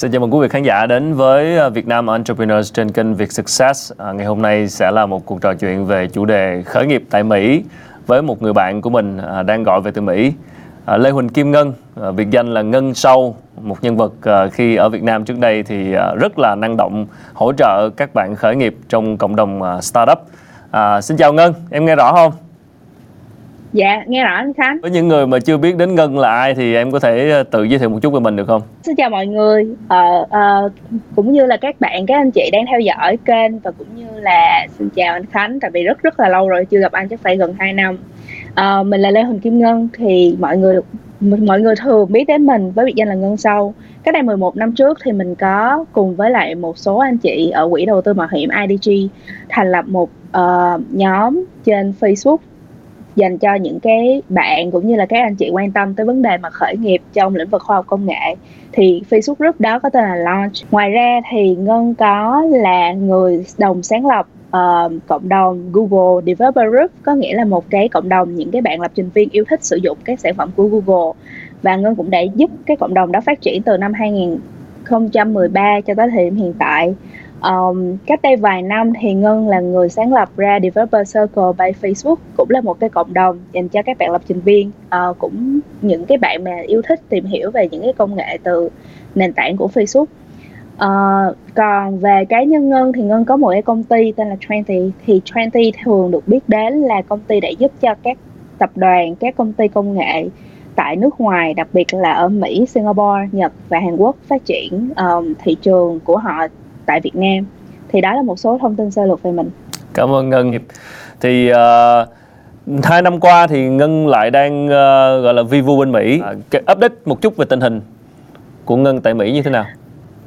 Xin chào mừng quý vị khán giả đến với ờ, Việt Nam Entrepreneurs trên kênh Việt Success. À, ngày hôm nay sẽ là một cuộc trò chuyện về chủ đề khởi nghiệp tại Mỹ với một người bạn của mình à, đang gọi về từ Mỹ. À, Lê Huỳnh Kim Ngân, à, biệt danh là Ngân Sâu, một nhân vật à, khi ở Việt Nam trước đây thì à, rất là năng động, hỗ trợ các bạn khởi nghiệp trong cộng đồng à, startup. À, xin chào Ngân, em nghe rõ không? Dạ, nghe rõ anh Khánh. Với những người mà chưa biết đến Ngân là ai thì em có thể ờ, tự giới thiệu một chút về mình được không? Xin chào mọi người, ờ, ờ, cũng như là các bạn, các anh chị đang theo dõi kênh và cũng như là xin chào anh Khánh, tại vì rất rất là lâu rồi chưa gặp anh, chắc phải gần 2 năm. Ờ, mình là Lê Huỳnh Kim Ngân, thì mọi người mọi người thường biết đến mình với biệt danh là Ngân Sâu. Cách đây 11 năm trước thì mình có cùng với lại một số anh chị ở quỹ đầu tư mạo hiểm IDG thành lập một ờ, nhóm trên Facebook dành cho những cái bạn cũng như là các anh chị quan tâm tới vấn đề mà khởi nghiệp trong lĩnh vực khoa học công nghệ. Thì Facebook group đó có tên là Launch. Ngoài ra thì Ngân có là người đồng sáng lập uh, cộng đồng Google Developer Group có nghĩa là một cái cộng đồng những cái bạn lập trình viên yêu thích sử dụng các sản phẩm của Google. Và Ngân cũng đã giúp cái cộng đồng đó phát triển từ năm 2013 cho tới thời điểm hiện tại. Um, cách đây vài năm thì Ngân là người sáng lập ra Developer Circle by Facebook cũng là một cái cộng đồng dành cho các bạn lập trình viên. Uh, cũng những cái bạn mà yêu thích tìm hiểu về những cái công nghệ từ nền tảng của Facebook. Uh, còn về cá nhân Ngân thì Ngân có một cái công ty tên là Twenty thì Twenty thường được biết đến là công ty để giúp cho các tập đoàn các công ty công nghệ tại nước ngoài đặc biệt là ở Mỹ, Singapore, Nhật và Hàn Quốc phát triển um, thị trường của họ tại Việt Nam. Thì đó là một số thông tin sơ lược về mình. Cảm ơn Ngân. Thì uh, hai năm qua thì Ngân lại đang uh, gọi là vi vu bên Mỹ. Uh, update một chút về tình hình của Ngân tại Mỹ như thế nào?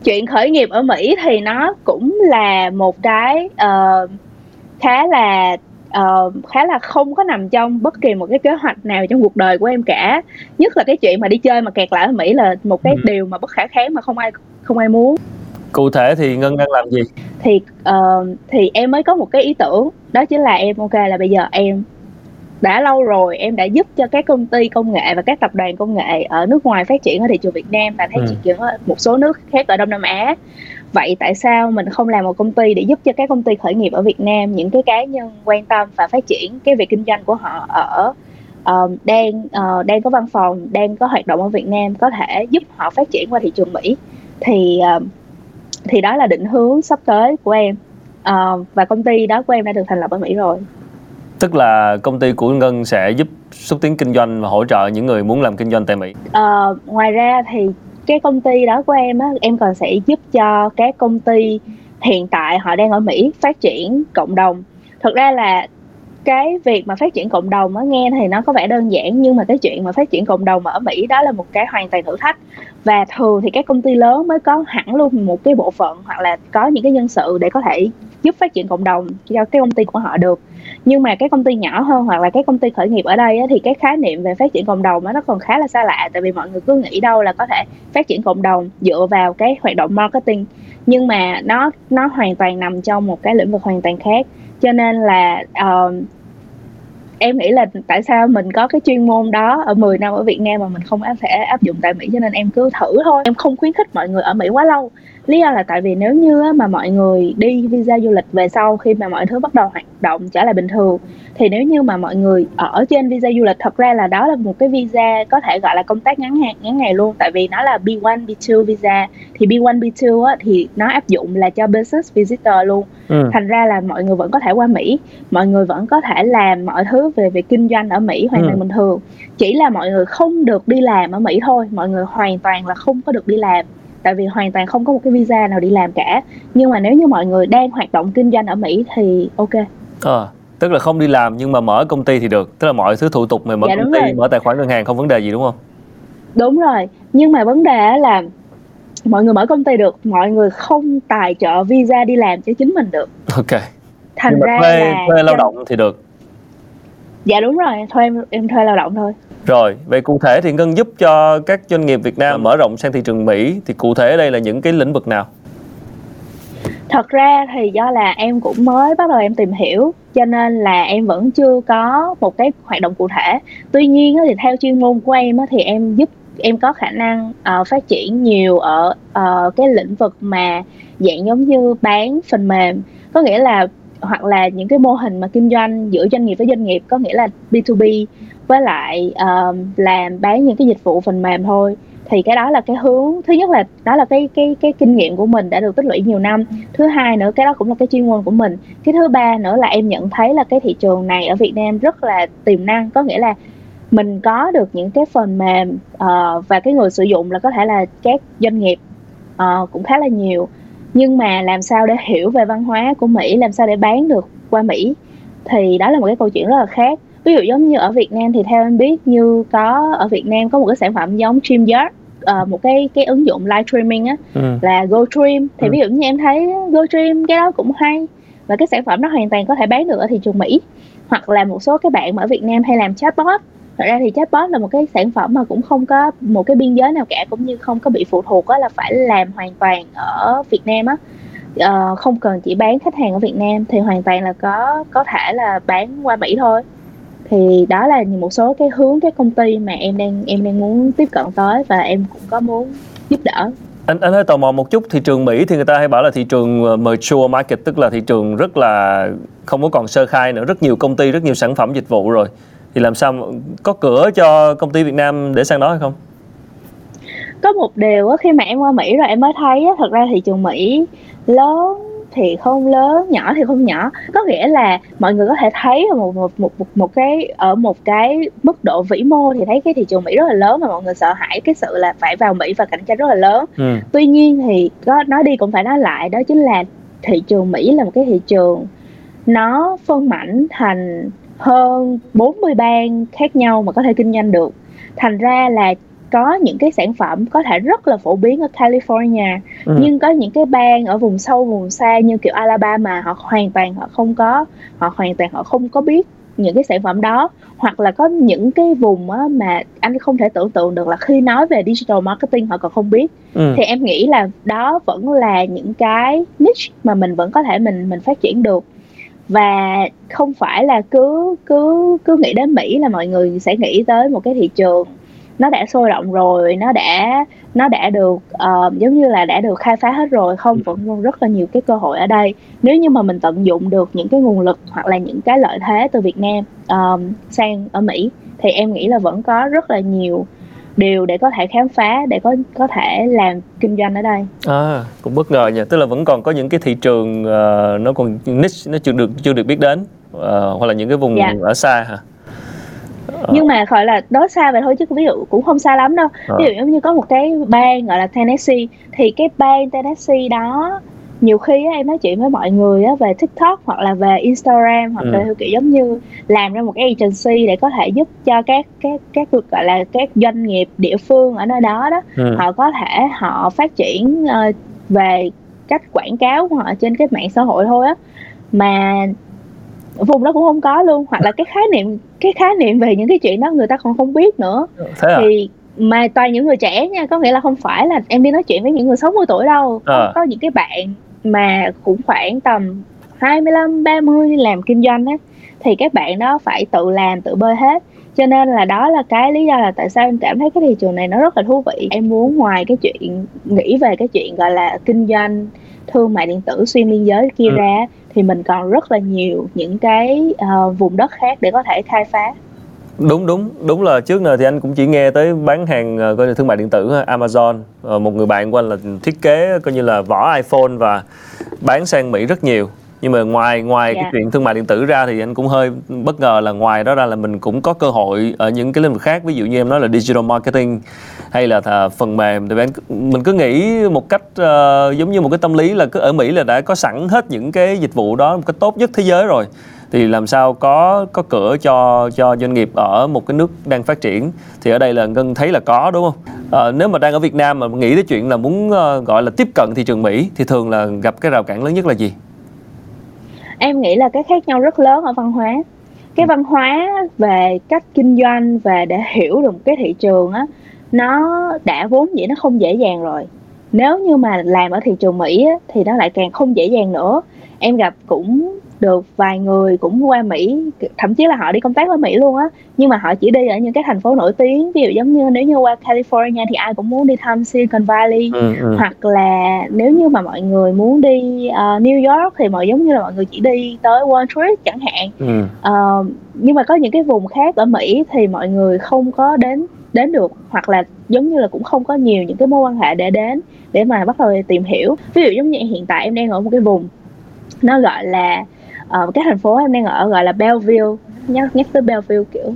Chuyện khởi nghiệp ở Mỹ thì nó cũng là một cái uh, khá là uh, khá là không có nằm trong bất kỳ một cái kế hoạch nào trong cuộc đời của em cả. Nhất là cái chuyện mà đi chơi mà kẹt lại ở Mỹ là một cái ừ. điều mà bất khả kháng mà không ai không ai muốn cụ thể thì ngân đang làm gì? Thì uh, thì em mới có một cái ý tưởng đó chính là em ok là bây giờ em đã lâu rồi em đã giúp cho các công ty công nghệ và các tập đoàn công nghệ ở nước ngoài phát triển ở thị trường Việt Nam và phát ừ. triển ở một số nước khác ở Đông Nam Á. Vậy tại sao mình không làm một công ty để giúp cho các công ty khởi nghiệp ở Việt Nam những cái cá nhân quan tâm và phát triển cái việc kinh doanh của họ ở uh, đang uh, đang có văn phòng đang có hoạt động ở Việt Nam có thể giúp họ phát triển qua thị trường Mỹ? Thì uh, thì đó là định hướng sắp tới của em uh, và công ty đó của em đã được thành lập ở Mỹ rồi tức là công ty của Ngân sẽ giúp xúc tiến kinh doanh và hỗ trợ những người muốn làm kinh doanh tại Mỹ. Uh, ngoài ra thì cái công ty đó của em á, em còn sẽ giúp cho các công ty hiện tại họ đang ở Mỹ phát triển cộng đồng. Thực ra là cái việc mà phát triển cộng đồng á nghe thì nó có vẻ đơn giản nhưng mà cái chuyện mà phát triển cộng đồng ở Mỹ đó là một cái hoàn toàn thử thách. Và thường thì các công ty lớn mới có hẳn luôn một cái bộ phận hoặc là có những cái nhân sự để có thể giúp phát triển cộng đồng cho cái công ty của họ được. Nhưng mà cái công ty nhỏ hơn hoặc là cái công ty khởi nghiệp ở đây á, thì cái khái niệm về phát triển cộng đồng á, nó còn khá là xa lạ tại vì mọi người cứ nghĩ đâu là có thể phát triển cộng đồng dựa vào cái hoạt động marketing. Nhưng mà nó nó hoàn toàn nằm trong một cái lĩnh vực hoàn toàn khác cho nên là uh, em nghĩ là tại sao mình có cái chuyên môn đó ở 10 năm ở Việt Nam mà mình không thể áp dụng tại Mỹ? Cho nên em cứ thử thôi. Em không khuyến khích mọi người ở Mỹ quá lâu lý do là tại vì nếu như mà mọi người đi visa du lịch về sau khi mà mọi thứ bắt đầu hoạt động trở lại bình thường thì nếu như mà mọi người ở trên visa du lịch thật ra là đó là một cái visa có thể gọi là công tác ngắn hạn ngắn ngày luôn. Tại vì nó là B1 B2 visa. Thì B1 B2 á, thì nó áp dụng là cho business visitor luôn. Ừ. thành ra là mọi người vẫn có thể qua Mỹ mọi người vẫn có thể làm mọi thứ về việc kinh doanh ở Mỹ hoàn toàn ừ. bình thường. Chỉ là mọi người không được đi làm ở Mỹ thôi mọi người hoàn toàn là không có được đi làm tại vì hoàn toàn không có một cái visa nào đi làm cả. Nhưng mà nếu như mọi người đang hoạt động kinh doanh ở Mỹ thì ok. À, tức là không đi làm nhưng mà mở công ty thì được. Tức là mọi thứ thủ tục về mở dạ, công ty rồi. mở tài khoản ngân hàng không vấn đề gì đúng không? Đúng rồi. Nhưng mà vấn đề là mọi người mở công ty được mọi người không tài trợ visa đi làm cho chính mình được. Ok. Thành ra thuê, là thuê lao động thì được. Dạ đúng rồi. Thuê em thuê lao động thôi rồi, vậy cụ thể thì Ngân giúp cho các doanh nghiệp Việt Nam mở rộng sang thị trường Mỹ thì cụ thể đây là những cái lĩnh vực nào? Thật ra thì do là em cũng mới bắt đầu em tìm hiểu cho nên là em vẫn chưa có một cái hoạt động cụ thể. Tuy nhiên thì theo chuyên môn của em thì em giúp em có khả năng uh, phát triển nhiều ở uh, cái lĩnh vực mà dạng giống như bán phần mềm có nghĩa là hoặc là những cái mô hình mà kinh doanh giữa doanh nghiệp với doanh nghiệp có nghĩa là B2B với lại um, làm bán những cái dịch vụ phần mềm thôi. Thì cái đó là cái hướng thứ nhất là đó là cái cái cái kinh nghiệm của mình đã được tích lũy nhiều năm. Thứ hai nữa cái đó cũng là cái chuyên môn của mình. Cái thứ ba nữa là em nhận thấy là cái thị trường này ở Việt Nam rất là tiềm năng. Có nghĩa là mình có được những cái phần mềm uh, và cái người sử dụng là có thể là các doanh nghiệp uh, cũng khá là nhiều. Nhưng mà làm sao để hiểu về văn hóa của Mỹ làm sao để bán được qua Mỹ? Thì đó là một cái câu chuyện rất là khác ví dụ giống như ở Việt Nam thì theo em biết như có ở Việt Nam có một cái sản phẩm giống StreamYard uh, một cái cái ứng dụng live streaming á ừ. là GoStream thì ừ. ví dụ như em thấy GoStream cái đó cũng hay và cái sản phẩm đó hoàn toàn có thể bán được ở thị trường Mỹ hoặc là một số cái bạn mà ở Việt Nam hay làm chatbot thật ra thì chatbot là một cái sản phẩm mà cũng không có một cái biên giới nào cả cũng như không có bị phụ thuộc á là phải làm hoàn toàn ở Việt Nam á uh, không cần chỉ bán khách hàng ở Việt Nam thì hoàn toàn là có có thể là bán qua Mỹ thôi thì đó là một số cái hướng cái công ty mà em đang em đang muốn tiếp cận tới và em cũng có muốn giúp đỡ anh anh hơi tò mò một chút thị trường Mỹ thì người ta hay bảo là thị trường ờ, mature market tức là thị trường rất là không có còn sơ khai nữa rất nhiều công ty rất nhiều sản phẩm dịch vụ rồi thì làm sao có cửa cho công ty Việt Nam để sang đó hay không? Có một điều khi mà em qua Mỹ rồi em mới thấy thật ra thị trường Mỹ lớn thì không lớn nhỏ thì không nhỏ. Có nghĩa là mọi người có thể thấy ở một một một một, một cái ở một cái mức độ vĩ mô thì thấy cái thị trường Mỹ rất là lớn mà mọi người sợ hãi cái sự là phải vào Mỹ và cạnh tranh rất là lớn. Ừ. tuy nhiên thì có nói đi cũng phải nói lại đó chính là thị trường Mỹ là một cái thị trường nó phân mảnh thành hơn 40 bang khác nhau mà có thể kinh doanh được. Thành ra là có những cái sản phẩm có thể rất là phổ biến ở California ừ. nhưng có những cái bang ở vùng sâu vùng xa như kiểu Alabama họ hoàn toàn họ không có họ hoàn toàn họ không có biết những cái sản phẩm đó hoặc là có những cái vùng á, mà anh không thể tưởng tượng được là khi nói về digital marketing họ còn không biết ừ. thì em nghĩ là đó vẫn là những cái niche mà mình vẫn có thể mình mình phát triển được và không phải là cứ cứ cứ nghĩ đến Mỹ là mọi người sẽ nghĩ tới một cái thị trường nó đã sôi động rồi nó đã nó đã được uh, giống như là đã được khai phá hết rồi không vẫn còn rất là nhiều cái cơ hội ở đây nếu như mà mình tận dụng được những cái nguồn lực hoặc là những cái lợi thế từ Việt Nam um, sang ở Mỹ thì em nghĩ là vẫn có rất là nhiều điều để có thể khám phá để có có thể làm kinh doanh ở đây. À, cũng bất ngờ nha, tức là vẫn còn có những cái thị trường uh, nó còn niche nó chưa được chưa được biết đến uh, hoặc là những cái vùng dạ. ở xa hả? Nhưng mà gọi là đó xa vậy thôi chứ ví dụ cũng không xa lắm đâu à. ví dụ giống như có một cái bang gọi là Tennessee thì cái bang Tennessee đó nhiều khi á, em nói chuyện với mọi người á, về TikTok hoặc là về Instagram hoặc ừ. là kiểu giống như làm ra một cái agency để có thể giúp cho các các các gọi là các doanh nghiệp địa phương ở nơi đó đó ừ. họ có thể họ phát triển uh, về cách quảng cáo của họ trên cái mạng xã hội thôi á mà vùng đó cũng không có luôn hoặc là cái khái niệm cái khái niệm về những cái chuyện đó người ta còn không biết nữa à? thì mà toàn những người trẻ nha có nghĩa là không phải là em đi nói chuyện với những người 60 tuổi đâu à. có, những cái bạn mà cũng khoảng tầm 25 30 làm kinh doanh á thì các bạn đó phải tự làm tự bơi hết cho nên là đó là cái lý do là tại sao em cảm thấy cái thị trường này nó rất là thú vị em muốn ngoài cái chuyện nghĩ về cái chuyện gọi là kinh doanh thương mại điện tử xuyên biên giới kia ừ. ra thì mình còn rất là nhiều những cái uh, vùng đất khác để có thể khai phá. Đúng đúng đúng là trước giờ thì anh cũng chỉ nghe tới bán hàng uh, coi như thương mại điện tử Amazon uh, một người bạn của anh là thiết kế coi như là vỏ iPhone và bán sang Mỹ rất nhiều nhưng mà ngoài ngoài yeah. cái dạ. chuyện thương mại điện tử ra thì anh cũng hơi bất ngờ là ngoài đó ra là mình cũng có cơ hội ở những cái lĩnh vực khác. Ví dụ như em nói là digital marketing hay là phần mềm. Thì mình cứ nghĩ một cách uh, giống như một cái tâm lý là cứ ở Mỹ là đã có sẵn hết những cái dịch vụ đó một cách tốt nhất thế giới rồi. Thì làm sao có có cửa cho cho doanh nghiệp ở một cái nước đang phát triển? Thì ở đây là ngân thấy là có đúng không? À, nếu mà đang ở Việt Nam mà nghĩ tới chuyện là muốn uh, gọi là tiếp cận thị trường Mỹ thì thường là gặp cái rào cản lớn nhất là gì em nghĩ là cái khác nhau rất lớn ở văn hóa. Cái văn hóa về cách kinh doanh và để hiểu được cái thị trường á nó đã vốn dĩ nó không dễ dàng rồi. Nếu như mà làm ở thị trường Mỹ á, thì nó lại càng không dễ dàng nữa. Em gặp cũng được vài người cũng qua Mỹ thậm chí là họ đi công tác ở Mỹ luôn á nhưng mà họ chỉ đi ở những cái thành phố nổi tiếng ví dụ giống như nếu như qua California thì ai cũng muốn đi thăm Silicon Valley ừ, ừ. hoặc là nếu như mà mọi người muốn đi uh, New York thì mọi giống như là mọi người chỉ đi tới Wall Street chẳng hạn ừ. uh, nhưng mà có những cái vùng khác ở Mỹ thì mọi người không có đến đến được hoặc là giống như là cũng không có nhiều những cái mối quan hệ để đến để mà bắt đầu tìm hiểu ví dụ giống như hiện tại em đang ở một cái vùng nó gọi là uh, cái thành phố em đang ở gọi là Belleville nhắc nhắc tới Belleville kiểu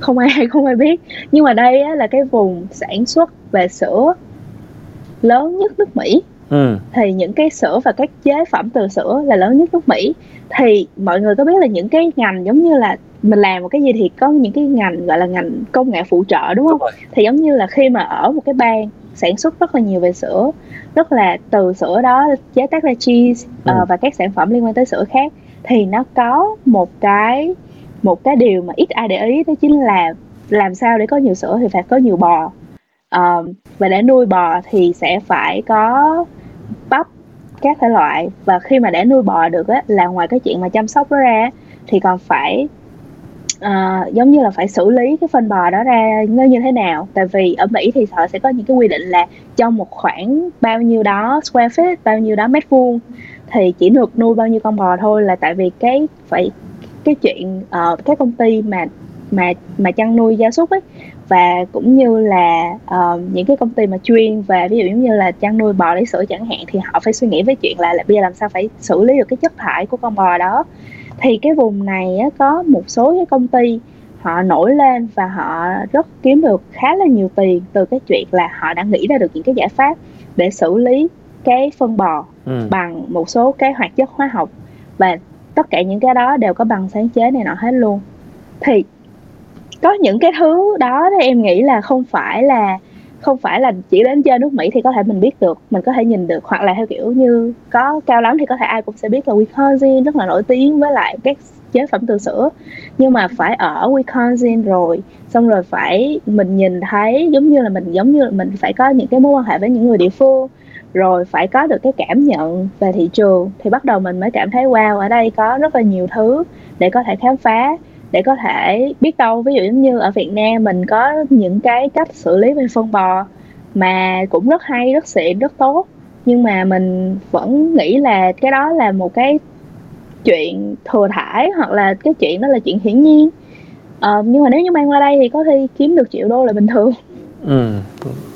không ai không ai biết nhưng mà đây á, là cái vùng sản xuất về sữa lớn nhất nước Mỹ ừ. thì những cái sữa và các chế phẩm từ sữa là lớn nhất nước Mỹ thì mọi người có biết là những cái ngành giống như là mình làm một cái gì thì có những cái ngành gọi là ngành công nghệ phụ trợ đúng không? Đúng thì giống như là khi mà ở một cái bang sản xuất rất là nhiều về sữa rất là từ sữa đó chế tác ra cheese ừ. uh, và các sản phẩm liên quan tới sữa khác thì nó có một cái một cái điều mà ít ai để ý đó chính là làm sao để có nhiều sữa thì phải có nhiều bò. Uh, và để nuôi bò thì sẽ phải có bắp các thể loại. Và khi mà để nuôi bò được á là ngoài cái chuyện mà chăm sóc nó ra thì còn phải uh, giống như là phải xử lý cái phân bò đó ra như như thế nào. Tại vì ở Mỹ thì họ sẽ có những cái quy định là trong một khoảng bao nhiêu đó square feet bao nhiêu đó mét vuông thì chỉ được nuôi bao nhiêu con bò thôi là tại vì cái phải cái chuyện ờ, uh, các công ty mà mà mà chăn nuôi gia súc ấy và cũng như là uh, những cái công ty mà chuyên về ví dụ giống như là chăn nuôi bò lấy sữa chẳng hạn thì họ phải suy nghĩ với chuyện là, là bây giờ làm sao phải xử lý được cái chất thải của con bò đó. Thì cái vùng này á, có một số cái công ty họ nổi lên và họ rất kiếm được khá là nhiều tiền từ cái chuyện là họ đã nghĩ ra được những cái giải pháp để xử lý cái phân bò ừ. bằng một số cái hoạt chất hóa học và tất cả những cái đó đều có bằng sáng chế này nọ hết luôn. Thì có những cái thứ đó thì em nghĩ là không phải là, không phải là chỉ đến chơi nước Mỹ thì có thể mình biết được, mình có thể nhìn được, hoặc là theo kiểu như có cao lắm thì có thể ai cũng sẽ biết là Wisconsin rất là nổi tiếng với lại các chế phẩm từ sữa. Nhưng mà phải ở Wisconsin rồi, xong rồi phải mình nhìn thấy giống như là mình, giống như là mình phải có những cái mối quan hệ với những người địa phương rồi phải có được cái cảm nhận về thị trường thì bắt đầu mình mới cảm thấy wow ở đây có rất là nhiều thứ để có thể khám phá để có thể biết đâu ví dụ như ở Việt Nam mình có những cái cách xử lý về phân bò mà cũng rất hay rất xịn rất tốt. Nhưng mà mình vẫn nghĩ là cái đó là một cái chuyện thừa thải hoặc là cái chuyện đó là chuyện hiển nhiên. Ờ, nhưng mà nếu như mang qua đây thì có thể kiếm được triệu đô là bình thường ừ.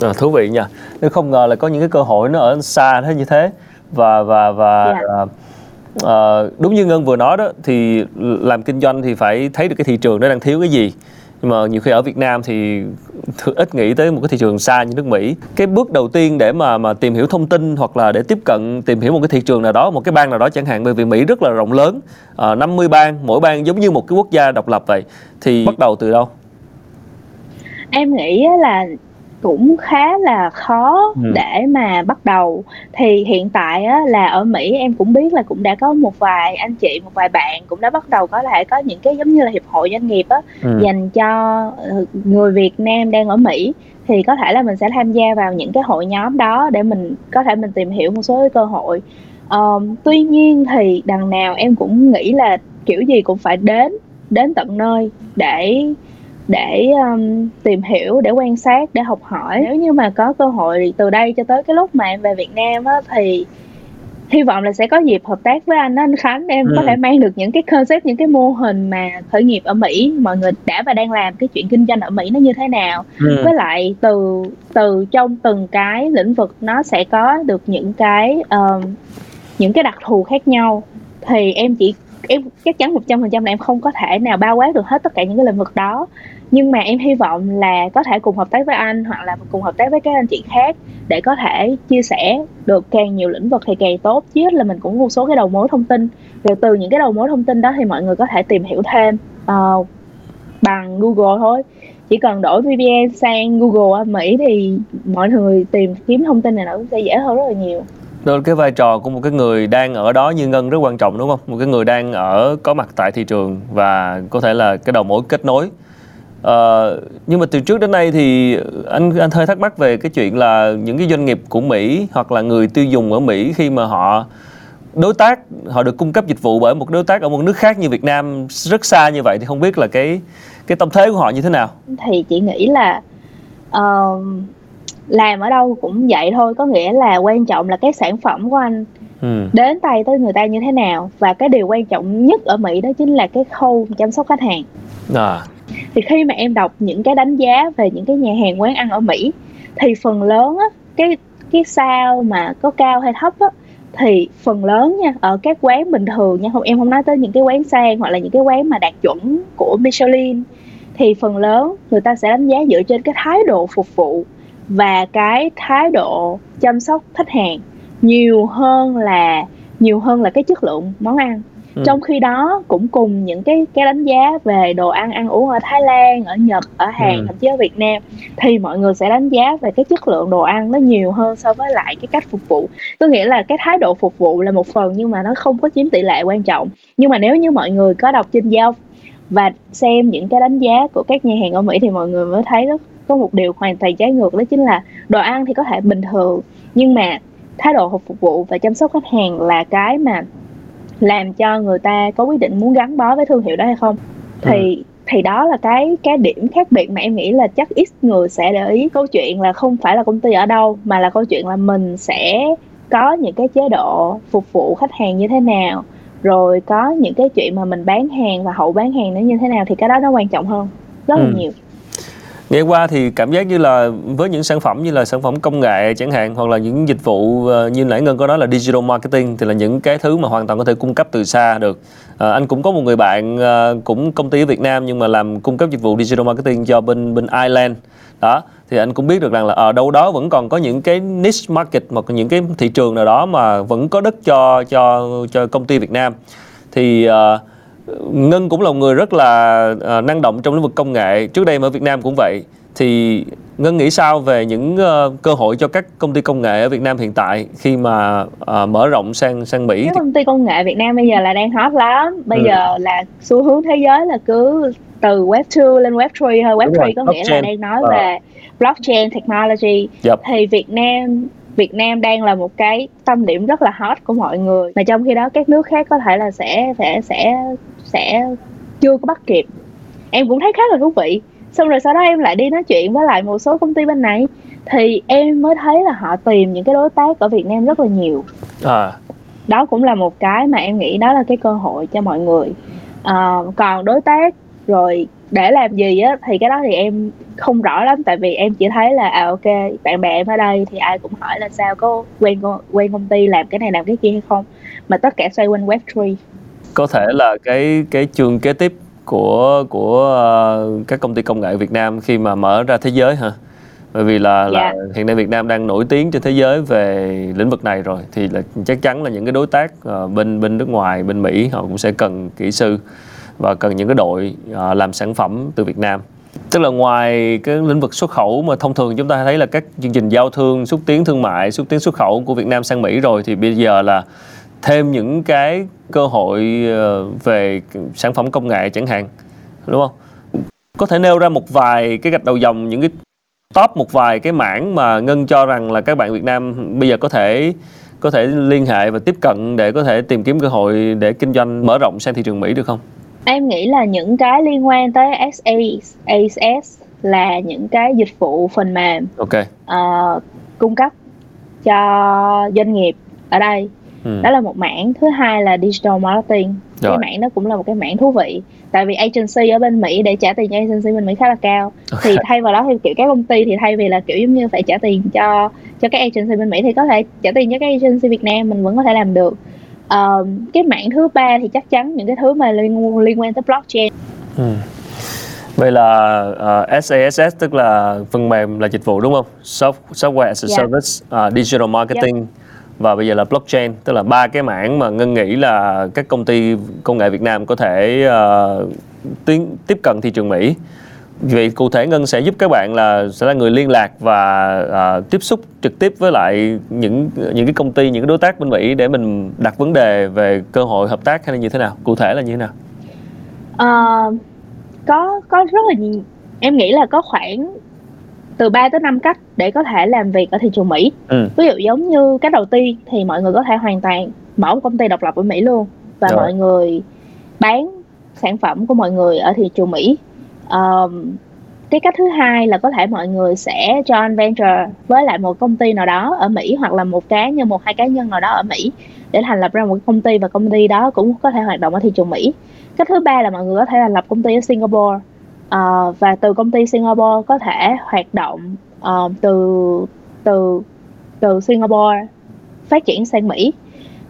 À, thú vị nha nếu không ngờ là có những cái cơ hội nó ở xa thế như thế. Và và và yeah. Dạ. uh, đúng như ngân vừa nói đó thì làm kinh doanh thì phải thấy được cái thị trường nó đang thiếu cái gì. Nhưng mà nhiều khi ở Việt Nam thì ít nghĩ tới một cái thị trường xa như nước Mỹ. Cái bước đầu tiên để mà mà tìm hiểu thông tin hoặc là để tiếp cận tìm hiểu một cái thị trường nào đó một cái bang nào đó chẳng hạn bởi vì Mỹ rất là rộng lớn. Uh, 50 bang mỗi bang giống như một cái quốc gia độc lập vậy. Thì bắt đầu từ đâu em nghĩ là cũng khá là khó ừ. để mà bắt đầu thì hiện tại á, là ở Mỹ em cũng biết là cũng đã có một vài anh chị một vài bạn cũng đã bắt đầu có thể có những cái giống như là hiệp hội doanh nghiệp á ừ. dành cho ờ, người Việt Nam đang ở Mỹ thì có thể là mình sẽ tham gia vào những cái hội nhóm đó để mình có thể mình tìm hiểu một số cái cơ hội um, tuy nhiên thì đằng nào em cũng nghĩ là kiểu gì cũng phải đến đến tận nơi để để um, tìm hiểu để quan sát để học hỏi. Nếu như mà có cơ hội từ đây cho tới cái lúc mà em về Việt Nam á, thì hy vọng là sẽ có dịp hợp tác với anh anh Khánh em ừ. có thể mang được những cái concept những cái mô hình mà khởi nghiệp ở Mỹ. Mọi người đã và đang làm cái chuyện kinh doanh ở Mỹ nó như thế nào. Ừ. với lại từ từ trong từng cái lĩnh vực nó sẽ có được những cái um, những cái đặc thù khác nhau. Thì em chỉ em chắc chắn một trăm phần trăm là em không có thể nào bao quát được hết tất cả những cái lĩnh vực đó nhưng mà em hy vọng là có thể cùng hợp tác với anh hoặc là cùng hợp tác với các anh chị khác để có thể chia sẻ được càng nhiều lĩnh vực thì càng tốt. Chứ là mình cũng một số cái đầu mối thông tin. Rồi từ những cái đầu mối thông tin đó thì mọi người có thể tìm hiểu thêm uh, bằng Google thôi. Chỉ cần đổi VPN sang Google ở Mỹ thì mọi người tìm kiếm thông tin này nó cũng sẽ dễ hơn rất là nhiều. Nên cái vai trò của một cái người đang ở đó như ngân rất quan trọng đúng không? Một cái người đang ở có mặt tại thị trường và có thể là cái đầu mối kết nối. Uh, nhưng mà từ trước đến nay thì anh anh hơi thắc mắc về cái chuyện là những cái doanh nghiệp của Mỹ hoặc là người tiêu dùng ở Mỹ khi mà họ đối tác họ được cung cấp dịch vụ bởi một đối tác ở một nước khác như Việt Nam rất xa như vậy thì không biết là cái cái tâm thế của họ như thế nào thì chị nghĩ là uh, làm ở đâu cũng vậy thôi có nghĩa là quan trọng là cái sản phẩm của anh ừ. đến tay tới người ta như thế nào và cái điều quan trọng nhất ở mỹ đó chính là cái khâu chăm sóc khách hàng à thì khi mà em đọc những cái đánh giá về những cái nhà hàng quán ăn ở mỹ, thì phần lớn á, cái cái sao mà có cao hay thấp á, thì phần lớn nha, ở các quán bình thường nha, không, em không nói tới những cái quán sang hoặc là những cái quán mà đạt chuẩn của Michelin, thì phần lớn người ta sẽ đánh giá dựa trên cái thái độ phục vụ và cái thái độ chăm sóc khách hàng nhiều hơn là, nhiều hơn là cái chất lượng món ăn ừ. trong khi đó cũng cùng những cái cái đánh giá về đồ ăn ăn uống ở Thái Lan ở Nhật ở Hàn ừ. thậm chí ở Việt Nam thì mọi người sẽ đánh giá về cái chất lượng đồ ăn nó nhiều hơn so với lại cái cách phục vụ có nghĩa là cái thái độ phục vụ là một phần nhưng mà nó không có chiếm tỷ lệ quan trọng nhưng mà nếu như mọi người có đọc trên giao và xem những cái đánh giá của các nhà hàng ở Mỹ thì mọi người mới thấy đó có một điều hoàn toàn trái ngược đó chính là đồ ăn thì có thể bình thường nhưng mà thái độ phục vụ và chăm sóc khách hàng là cái mà làm cho người ta có quyết định muốn gắn bó với thương hiệu đó hay không thì ừ. thì đó là cái cái điểm khác biệt mà em nghĩ là chắc ít người sẽ để ý câu chuyện là không phải là công ty ở đâu mà là câu chuyện là mình sẽ có những cái chế độ phục vụ khách hàng như thế nào rồi có những cái chuyện mà mình bán hàng và hậu bán hàng nó như thế nào thì cái đó nó quan trọng hơn rất là ừ. nhiều nghe qua thì cảm giác như là với những sản phẩm như là sản phẩm công nghệ chẳng hạn hoặc là những dịch vụ ờ, như nãy ngân có nói là digital marketing thì là những cái thứ mà hoàn toàn có thể cung cấp từ xa được. À, anh cũng có một người bạn à, cũng công ty ở Việt Nam nhưng mà làm cung cấp dịch vụ digital marketing cho bên bên Ireland. Đó thì anh cũng biết được rằng là ở đâu đó vẫn còn có những cái niche market hoặc những cái thị trường nào đó mà vẫn có đất cho cho cho công ty Việt Nam. Thì uh, Ngân cũng là một người rất là uh, năng động trong lĩnh vực công nghệ trước đây ở Việt Nam cũng vậy thì Ngân nghĩ sao về những uh, cơ hội cho các công ty công nghệ ở Việt Nam hiện tại khi mà uh, mở rộng sang sang Mỹ? Các công ty công nghệ Việt Nam bây giờ là đang hot lắm. Bây ừ. giờ là xu hướng thế giới là cứ từ web 2 lên web 3 thôi. Web 3 có nghĩa là đang nói à. về blockchain technology. Yep. Thì Việt Nam Việt Nam đang là một cái tâm điểm rất là hot của mọi người mà trong khi đó các nước khác có thể là sẽ sẽ sẽ sẽ chưa có bắt kịp. Em cũng thấy khá là thú vị. Xong rồi sau đó em lại đi nói chuyện với lại một số công ty bên này. Thì em mới thấy là họ tìm những cái đối tác ở Việt Nam rất là nhiều. À. đó cũng là một cái mà em nghĩ đó là cái cơ hội cho mọi người. À, còn đối tác rồi để làm gì á thì cái đó thì em không rõ lắm. Tại vì em chỉ thấy là à ok bạn bè em ở đây thì ai cũng hỏi là sao có quen quen công ty làm cái này làm cái kia hay không. Mà tất cả xoay quanh web 3 có thể là cái cái chương kế tiếp của của uh, các công ty công nghệ Việt Nam khi mà mở ra thế giới hả? Bởi vì là, yeah. là dạ. hiện nay Việt Nam đang nổi tiếng trên thế giới về lĩnh vực này rồi thì là chắc chắn là những cái đối tác uh, bên bên nước ngoài bên Mỹ họ cũng sẽ cần kỹ sư và cần những cái đội uh, làm sản phẩm từ Việt Nam tức là ngoài cái lĩnh vực xuất khẩu mà thông thường chúng ta thấy là các chương trình giao thương xúc tiến thương mại xúc tiến xuất khẩu của Việt Nam sang Mỹ rồi thì bây giờ là thêm những cái cơ hội ờ, về sản phẩm công nghệ chẳng hạn đúng không có thể nêu ra một vài cái gạch đầu dòng những cái top một vài cái mảng mà ngân cho rằng là các bạn Việt Nam bây giờ có thể có thể liên hệ và tiếp cận để có thể tìm kiếm cơ hội để kinh doanh mở rộng sang thị trường Mỹ được không? Em nghĩ là những cái liên quan tới SA, ASS là những cái dịch vụ phần mềm okay. uh, cung cấp cho doanh nghiệp ở đây ừ. đó là một mảng thứ hai là digital marketing Rồi. cái mảng đó cũng là một cái mảng thú vị tại vì agency ở bên mỹ để trả tiền cho agency bên mỹ khá là cao okay. thì thay vào đó thì kiểu các công ty thì thay vì là kiểu giống như phải trả tiền cho cho các agency bên mỹ thì có thể trả tiền cho các agency việt nam mình vẫn có thể làm được uh, cái mảng thứ ba thì chắc chắn những cái thứ mà liên liên quan tới blockchain ừ. Vậy là uh, SaaS tức là phần mềm là dịch vụ đúng không? Soft, software as a yeah. service, uh, digital marketing yeah và bây giờ là blockchain, tức là ba cái mảng mà ngân nghĩ là các công ty công nghệ Việt Nam có thể uh, tiến tiếp cận thị trường Mỹ. Vậy cụ thể Ngân sẽ giúp các bạn là sẽ là người liên lạc và uh, tiếp xúc trực tiếp với lại những những cái công ty, những cái đối tác bên Mỹ để mình đặt vấn đề về cơ hội hợp tác hay là như thế nào? Cụ thể là như thế nào? Uh, có có rất là nhiều em nghĩ là có khoảng từ 3 tới 5 cách để có thể làm việc ở thị trường Mỹ. Ừ. Ví dụ giống như cách đầu tiên thì mọi người có thể hoàn toàn mở một công ty độc lập ở Mỹ luôn và Rồi. mọi người bán sản phẩm của mọi người ở thị trường Mỹ um, cái cách thứ hai là có thể mọi người sẽ join venture với lại một công ty nào đó ở Mỹ hoặc là một cá nhân một hai cá nhân nào đó ở Mỹ để thành lập ra một công ty và công ty đó cũng có thể hoạt động ở thị trường Mỹ cách thứ ba là mọi người có thể thành lập công ty ở Singapore uh, và từ công ty Singapore có thể hoạt động uh, từ từ từ Singapore phát triển sang Mỹ.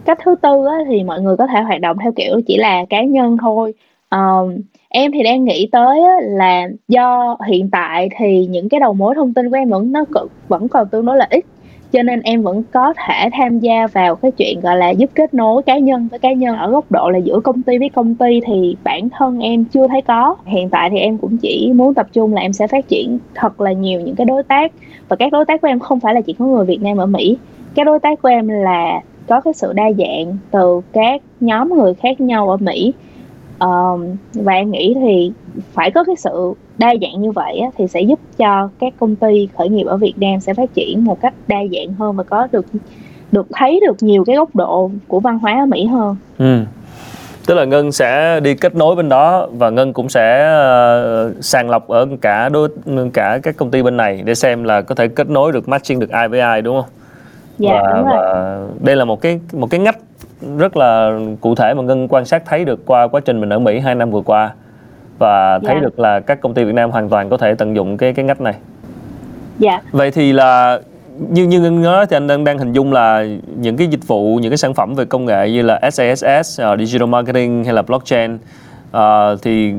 Cách thứ tư á, thì mọi người có thể hoạt động theo kiểu chỉ là cá nhân thôi. Um, em thì đang nghĩ tới á, là do hiện tại thì những cái đầu mối thông tin của em vẫn nó vẫn còn tương đối là ít cho nên em vẫn có thể tham gia vào cái chuyện, gọi là, giúp kết nối cá nhân với cá nhân ở góc độ là giữa công ty với công ty thì bản thân em chưa thấy có. Hiện tại thì em cũng chỉ muốn tập trung là em sẽ phát triển thật là nhiều những cái đối tác. Và các đối tác của em không phải là chỉ có người Việt Nam ở Mỹ. Các đối tác của em là có cái sự đa dạng từ các nhóm người khác nhau ở Mỹ um, và em nghĩ thì phải có cái sự đa dạng như vậy á, thì sẽ giúp cho các công ty khởi nghiệp ở Việt Nam sẽ phát triển một cách đa dạng hơn và có được được thấy được nhiều cái góc độ của văn hóa ở Mỹ hơn. Ừ. Tức là Ngân sẽ đi kết nối bên đó và Ngân cũng sẽ uh, sàng lọc ở cả đôi cả các công ty bên này để xem là có thể kết nối được matching được ai với ai đúng không? Dạ và, đúng rồi. Và đây là một cái một cái ngách rất là cụ thể mà Ngân quan sát thấy được qua quá trình mình ở Mỹ 2 năm vừa qua và thấy yeah. Dạ. được là các công ty Việt Nam hoàn toàn có thể tận dụng cái cái ngách này. Dạ. Yeah. Vậy thì là như như ngân nói thì anh đang đang hình dung là những cái dịch vụ, những cái sản phẩm về công nghệ như là SaaS, uh, digital marketing hay là blockchain uh, thì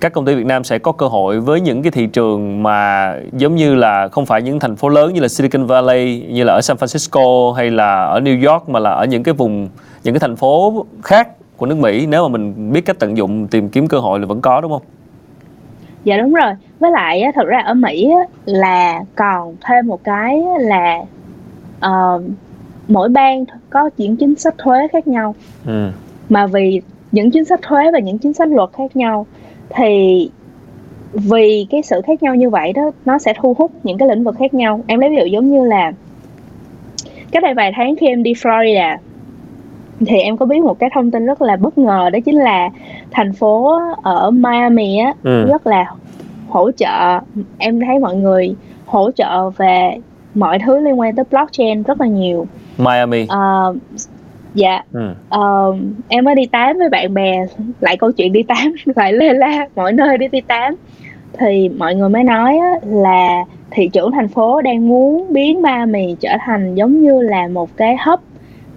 các công ty Việt Nam sẽ có cơ hội với những cái thị trường mà giống như là không phải những thành phố lớn như là Silicon Valley như là ở San Francisco hay là ở New York mà là ở những cái vùng những cái thành phố khác của nước Mỹ nếu mà mình biết cách tận dụng tìm kiếm cơ hội là vẫn có đúng không? Dạ đúng rồi. Với lại á, thật ra ở Mỹ á, là còn thêm một cái là uh, mỗi bang có những chính sách thuế khác nhau. Ừ. Mà vì những chính sách thuế và những chính sách luật khác nhau thì vì cái sự khác nhau như vậy đó nó sẽ thu hút những cái lĩnh vực khác nhau em lấy ví dụ giống như là cách đây vài tháng khi em đi Florida thì em có biết một cái thông tin rất là bất ngờ đó chính là thành phố ở Miami á ừ. rất là hỗ trợ. Em thấy mọi người hỗ trợ về mọi thứ liên quan tới blockchain rất là nhiều. Miami. Uh, dạ. Ừ. uh, em mới đi tám với bạn bè lại câu chuyện đi tám lại lê la mọi nơi đi đi tám. Thì mọi người mới nói á, là thị trưởng thành phố đang muốn biến Miami trở thành giống như là một cái hub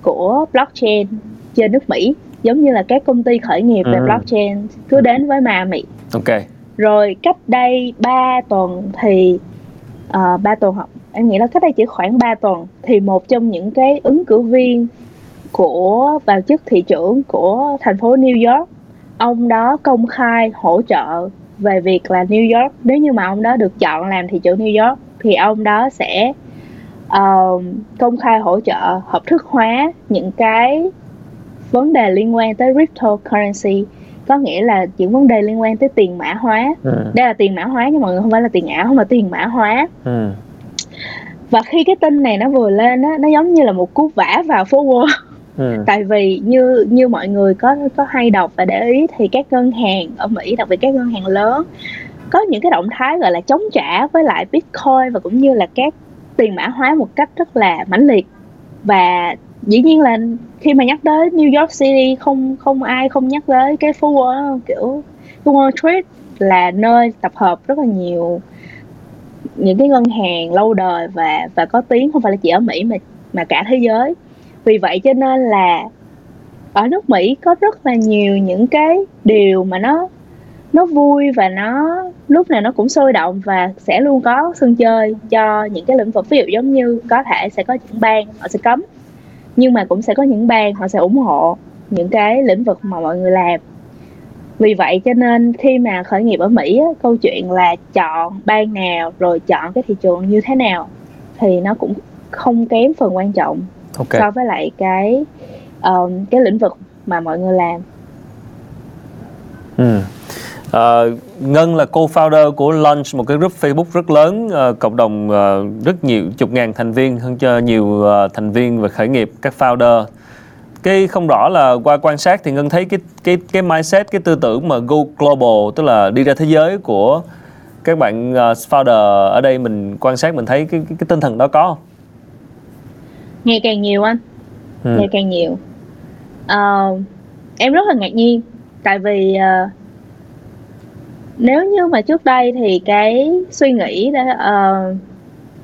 của blockchain trên nước Mỹ giống như là các công ty khởi nghiệp về ừ. blockchain cứ đến với Miami. Ok. Rồi cách đây 3 tuần thì uh, ờ, 3 tuần học em nghĩ là cách đây chỉ khoảng 3 tuần thì một trong những cái ứng cử viên của vào chức thị trưởng của thành phố New York ông đó công khai hỗ trợ về việc là New York nếu như mà ông đó được chọn làm thị trưởng New York thì ông đó sẽ uh, công khai hỗ trợ hợp thức hóa những cái vấn đề liên quan tới cryptocurrency có nghĩa là những vấn đề liên quan tới tiền mã hóa ừ. đây là tiền mã hóa nhưng mọi người không phải là tiền ảo không mà tiền mã hóa ừ. và khi cái tin này nó vừa lên á nó giống như là một cú vả vào phố Wall Ừ. tại vì như như mọi người có có hay đọc và để ý thì các ngân hàng ở Mỹ đặc biệt các ngân hàng lớn có những cái động thái gọi là chống trả với lại Bitcoin và cũng như là các tiền mã hóa một cách rất là mãnh liệt. Và dĩ nhiên là khi mà nhắc tới New York City, không không ai không nhắc tới cái phố Wall, kiểu cái Wall Street là nơi tập hợp rất là nhiều, những cái ngân hàng lâu đời và và có tiếng không phải là chỉ ở Mỹ mà mà cả thế giới. Vì vậy cho nên là ở nước Mỹ có rất là nhiều những cái điều mà nó nó vui và nó lúc nào nó cũng sôi động và sẽ luôn có sân chơi cho những cái lĩnh vực ví dụ giống như có thể sẽ có những bang họ sẽ cấm nhưng mà cũng sẽ có những bang họ sẽ ủng hộ những cái lĩnh vực mà mọi người làm vì vậy cho nên khi mà khởi nghiệp ở Mỹ á, câu chuyện là chọn bang nào rồi chọn cái thị trường như thế nào thì nó cũng không kém phần quan trọng okay. so với lại cái um, cái lĩnh vực mà mọi người làm. Ừ. Uh, Ngân là co-founder của Launch, một cái group Facebook rất lớn, uh, cộng đồng uh, rất nhiều chục ngàn thành viên, hơn cho nhiều uh, thành viên về khởi nghiệp, các founder. cái không rõ là qua quan sát thì ngân thấy cái cái cái mindset cái tư tưởng mà go global tức là đi ra thế giới của các bạn uh, founder ở đây mình quan sát mình thấy cái cái, cái tinh thần đó có không? ngày càng nhiều anh ừ. ngày càng nhiều uh, em rất là ngạc nhiên tại vì uh, nếu như mà trước đây thì cái suy nghĩ đó uh,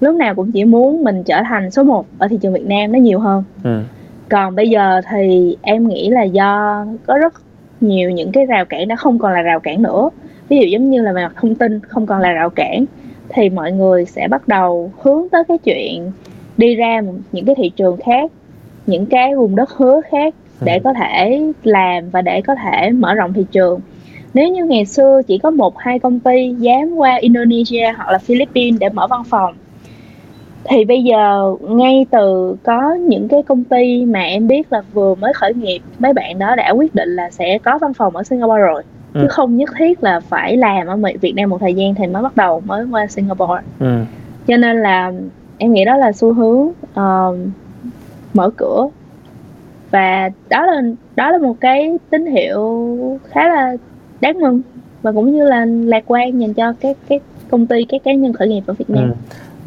lúc nào cũng chỉ muốn mình trở thành số 1 ở thị trường Việt Nam nó nhiều hơn ừ. còn bây giờ thì em nghĩ là do có rất nhiều những cái rào cản đã không còn là rào cản nữa ví dụ giống như là về mặt thông tin không còn là rào cản thì mọi người sẽ bắt đầu hướng tới cái chuyện đi ra những cái thị trường khác những cái vùng đất hứa khác để ừ. có thể làm và để có thể mở rộng thị trường nếu như ngày xưa chỉ có một hai công ty dám qua Indonesia hoặc là Philippines để mở văn phòng thì bây giờ ngay từ có những cái công ty mà em biết là vừa mới khởi nghiệp mấy bạn đó đã quyết định là sẽ có văn phòng ở Singapore rồi ừ. chứ không nhất thiết là phải làm ở Việt Nam một thời gian thì mới bắt đầu mới qua Singapore ừ. cho nên là em nghĩ đó là xu hướng uh, mở cửa và đó là đó là một cái tín hiệu khá là đáng mừng và cũng như là lạc quan dành cho các cái công ty các cá nhân khởi nghiệp ở Việt Nam. Ừ.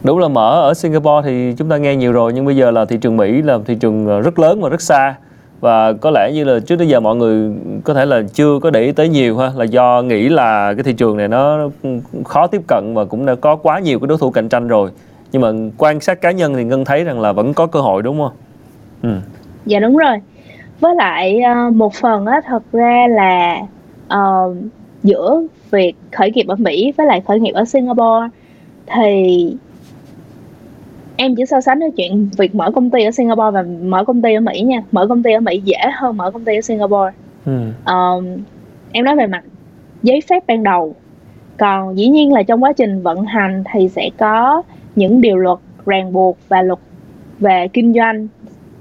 Đúng là mở ở Singapore thì chúng ta nghe nhiều rồi nhưng bây giờ là thị trường Mỹ là thị trường ờ, rất lớn và rất xa và có lẽ như là trước tới giờ mọi người có thể là chưa có để ý tới nhiều ha là do nghĩ là cái thị trường này nó khó tiếp cận và cũng đã có quá nhiều cái đối thủ cạnh tranh rồi nhưng mà quan sát cá nhân thì ngân thấy rằng là vẫn có cơ hội đúng không? Ừ. Dạ đúng rồi. Với lại ờ, một phần á thật ra là uh, giữa việc khởi nghiệp ở Mỹ với lại khởi nghiệp ở Singapore thì em chỉ so sánh với chuyện việc mở công ty ở Singapore và mở công ty ở Mỹ nha. Mở công ty ở Mỹ dễ hơn mở công ty ở Singapore. Ừ. um, em nói về mặt giấy phép ban đầu. Còn dĩ nhiên là trong quá trình vận hành thì sẽ có những điều luật ràng buộc và luật về kinh doanh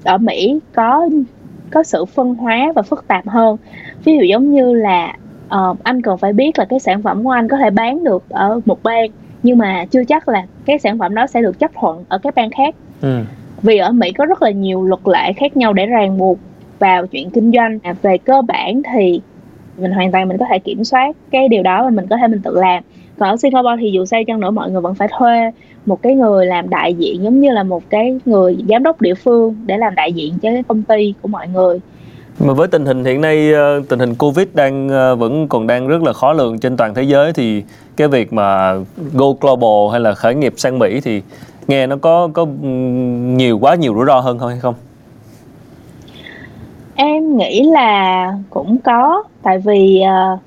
ở Mỹ có có sự phân hóa và phức tạp hơn. Ví dụ giống như là uh, anh cần phải biết là cái sản phẩm của anh có thể bán được ở một bang nhưng mà chưa chắc là cái sản phẩm đó sẽ được chấp thuận ở các bang khác. Ừ. vì ở Mỹ có rất là nhiều luật lệ khác nhau để ràng buộc vào chuyện kinh doanh. Về cơ bản thì mình hoàn toàn mình có thể kiểm soát cái điều đó và mình có thể mình tự làm còn ở Singapore thì dù sao chăng nữa mọi người vẫn phải thuê một cái người làm đại diện giống như là một cái người giám đốc địa phương để làm đại diện cho cái công ty của mọi người. Mà với tình hình hiện nay ờ, tình hình covid đang ờ, vẫn còn đang rất là khó lường trên toàn thế giới thì cái việc mà go global hay là khởi nghiệp sang mỹ thì nghe nó có có nhiều quá nhiều rủi ro hơn không hay không? Em nghĩ là cũng có tại vì uh,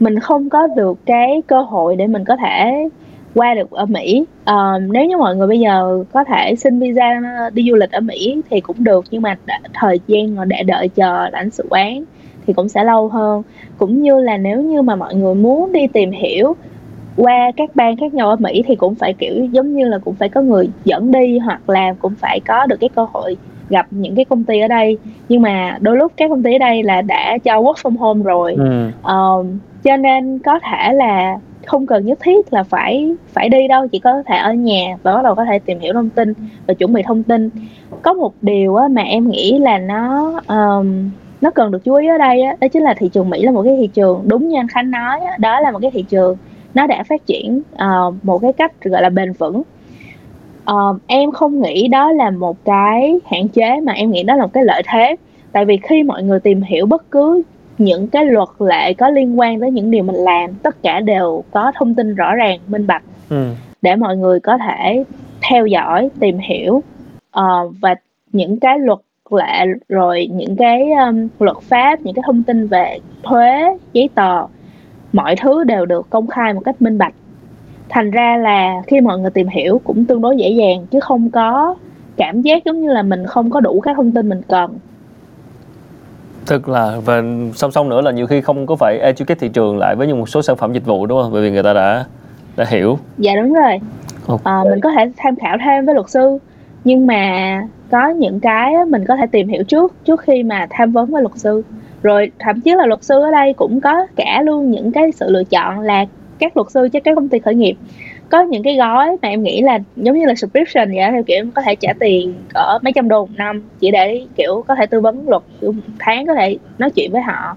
mình không có được cái cơ hội để mình có thể qua được ở Mỹ. Uh, nếu như mọi người bây giờ có thể xin visa đi du lịch ở Mỹ thì cũng được nhưng mà thời gian mà để đợi chờ lãnh sự quán thì cũng sẽ lâu hơn. Cũng như là nếu như mà mọi người muốn đi tìm hiểu qua các bang khác nhau ở Mỹ thì cũng phải kiểu giống như là cũng phải có người dẫn đi hoặc là cũng phải có được cái cơ hội gặp những cái công ty ở đây. Nhưng mà đôi lúc các công ty ở đây là đã cho work from home rồi. Ừ. uh, cho nên có thể là không cần nhất thiết là phải phải đi đâu chỉ có thể ở nhà và bắt đầu có thể tìm hiểu thông tin và chuẩn bị thông tin. Có một điều á, mà em nghĩ là nó um, nó cần được chú ý ở đây á, đó chính là thị trường Mỹ là một cái thị trường đúng như anh Khánh nói á, đó là một cái thị trường nó đã phát triển uh, một cái cách gọi là bền vững uh, em không nghĩ đó là một cái hạn chế mà em nghĩ đó là một cái lợi thế. Tại vì khi mọi người tìm hiểu bất cứ những cái luật lệ có liên quan tới những điều mình làm tất cả đều có thông tin rõ ràng minh bạch ừ. để mọi người có thể theo dõi tìm hiểu. Uh, và những cái luật lệ rồi những cái um, luật pháp những cái thông tin về thuế giấy tờ mọi thứ đều được công khai một cách minh bạch thành ra là khi mọi người tìm hiểu cũng tương đối dễ dàng chứ không có cảm giác giống như là mình không có đủ các thông tin mình cần. Tức là và song song nữa là nhiều khi không có phải educate thị trường lại với một số sản phẩm dịch vụ đúng không? Bởi vì người ta đã đã hiểu. Dạ đúng rồi. Okay. à, mình có thể tham khảo thêm với luật sư. Nhưng mà có những cái mình có thể tìm hiểu trước trước khi mà tham vấn với luật sư. Rồi thậm chí là luật sư ở đây cũng có cả luôn những cái sự lựa chọn là các luật sư cho các công ty khởi nghiệp. Có những cái gói mà em nghĩ là giống như là subscription vậy theo kiểu em có thể trả tiền ở mấy trăm đô một năm chỉ để kiểu có thể tư vấn luật kiểu tháng có thể nói chuyện với họ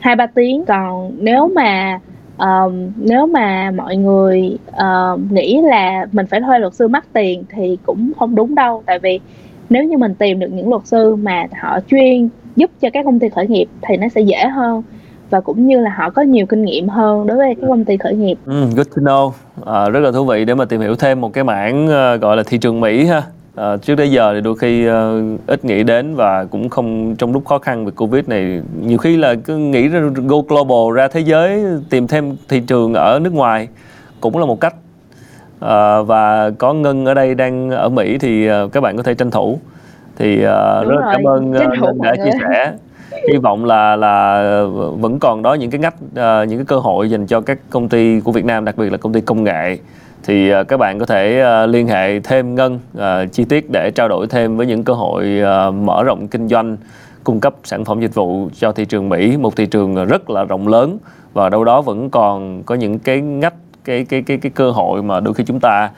hai ba tiếng. Còn nếu mà um, nếu mà mọi người uh, nghĩ là mình phải thuê luật sư mắc tiền thì cũng không đúng đâu. Tại vì nếu như mình tìm được những luật sư mà họ chuyên giúp cho các công ty khởi nghiệp thì nó sẽ dễ hơn và cũng như là họ có nhiều kinh nghiệm hơn đối với các công ty khởi nghiệp. Mm, good to know. À, rất là thú vị để mà tìm hiểu thêm một cái mảng uh, gọi là thị trường Mỹ ha. À, trước tới giờ thì đôi khi uh, ít nghĩ đến và cũng không trong lúc khó khăn về covid này nhiều khi là cứ nghĩ ra go global ra thế giới tìm thêm thị trường ở nước ngoài cũng là một cách à, và có ngân ở đây đang ở mỹ thì uh, các bạn có thể tranh thủ thì uh, rất là cảm ơn uh, đã chia sẻ hy vọng là là vẫn còn đó những cái ngách uh, những cái cơ hội dành cho các công ty của Việt Nam đặc biệt là công ty công nghệ. Thì uh, các bạn có thể uh, liên hệ thêm ngân uh, chi tiết để trao đổi thêm với những cơ hội uh, mở rộng kinh doanh cung cấp sản phẩm dịch vụ cho thị trường Mỹ một thị trường rất là rộng lớn. Và đâu đó vẫn còn có những cái ngách cái cái cái cái cơ hội mà đôi khi chúng ta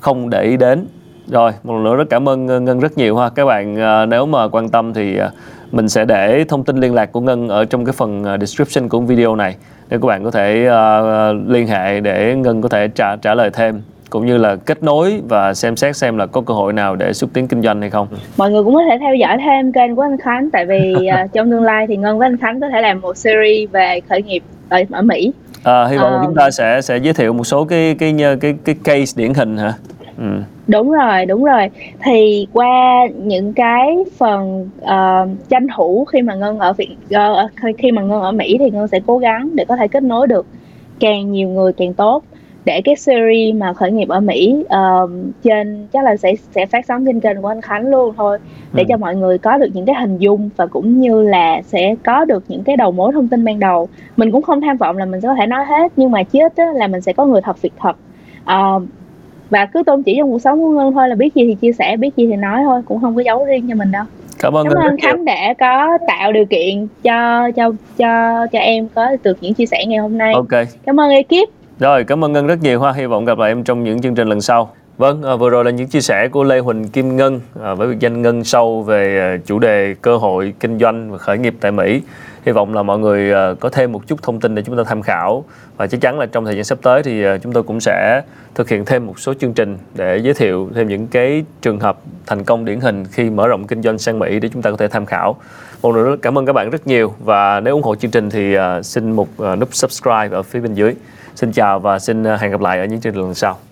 không để ý đến. Rồi một lần nữa rất cảm ơn ngân rất nhiều ha. Các bạn nếu mà quan tâm thì mình sẽ để thông tin liên lạc của ngân ở trong cái phần description của video này để các bạn có thể uh, liên hệ để ngân có thể trả trả lời thêm cũng như là kết nối và xem xét xem là có cơ hội nào để xúc tiến kinh doanh hay không. Mọi người cũng có thể theo dõi thêm kênh của anh Khánh tại vì uh, trong tương lai thì Ngân với anh Khánh có thể làm một series về khởi nghiệp ở, ở Mỹ. À, hy vọng uh, chúng ta sẽ sẽ giới thiệu một số cái cái cái cái case điển hình hả? Ừ. đúng rồi đúng rồi. Thì qua những cái phần uh, tranh thủ khi mà ngân ở việt uh, khi mà ngân ở mỹ thì ngân sẽ cố gắng để có thể kết nối được càng nhiều người càng tốt. Để cái series mà khởi nghiệp ở Mỹ uh, trên chắc là sẽ sẽ phát sóng trên kênh của anh Khánh luôn thôi. Để ừ. cho mọi người có được những cái hình dung và cũng như là sẽ có được những cái đầu mối thông tin ban đầu. Mình cũng không tham vọng là mình sẽ có thể nói hết nhưng mà chết là mình sẽ có người thật việc thật. Uh, và cứ tôn chỉ trong cuộc sống của ngân thôi là biết gì thì chia sẻ biết gì thì nói thôi cũng không có giấu riêng cho mình đâu. Cảm ơn, cảm ơn khánh đã có tạo điều kiện cho cho cho cho em có được những chia sẻ ngày hôm nay. Ok. Cảm ơn ekip. Rồi cảm ơn ngân rất nhiều ha. Hy vọng gặp lại em trong những chương trình lần sau Vâng, à, vừa rồi là những chia sẻ của Lê Huỳnh Kim Ngân à, với việc danh Ngân Sâu về à, chủ đề cơ hội kinh doanh và khởi nghiệp tại Mỹ hy vọng là mọi người có thêm một chút thông tin để chúng ta tham khảo và chắc chắn là trong thời gian sắp tới thì chúng tôi cũng sẽ thực hiện thêm một số chương trình để giới thiệu thêm những cái trường hợp thành công điển hình khi mở rộng kinh doanh sang Mỹ để chúng ta có thể tham khảo. Một lần nữa cảm ơn các bạn rất nhiều và nếu ủng hộ chương trình thì xin một nút subscribe ở phía bên dưới. Xin chào và xin hẹn gặp lại ở những chương trình lần sau.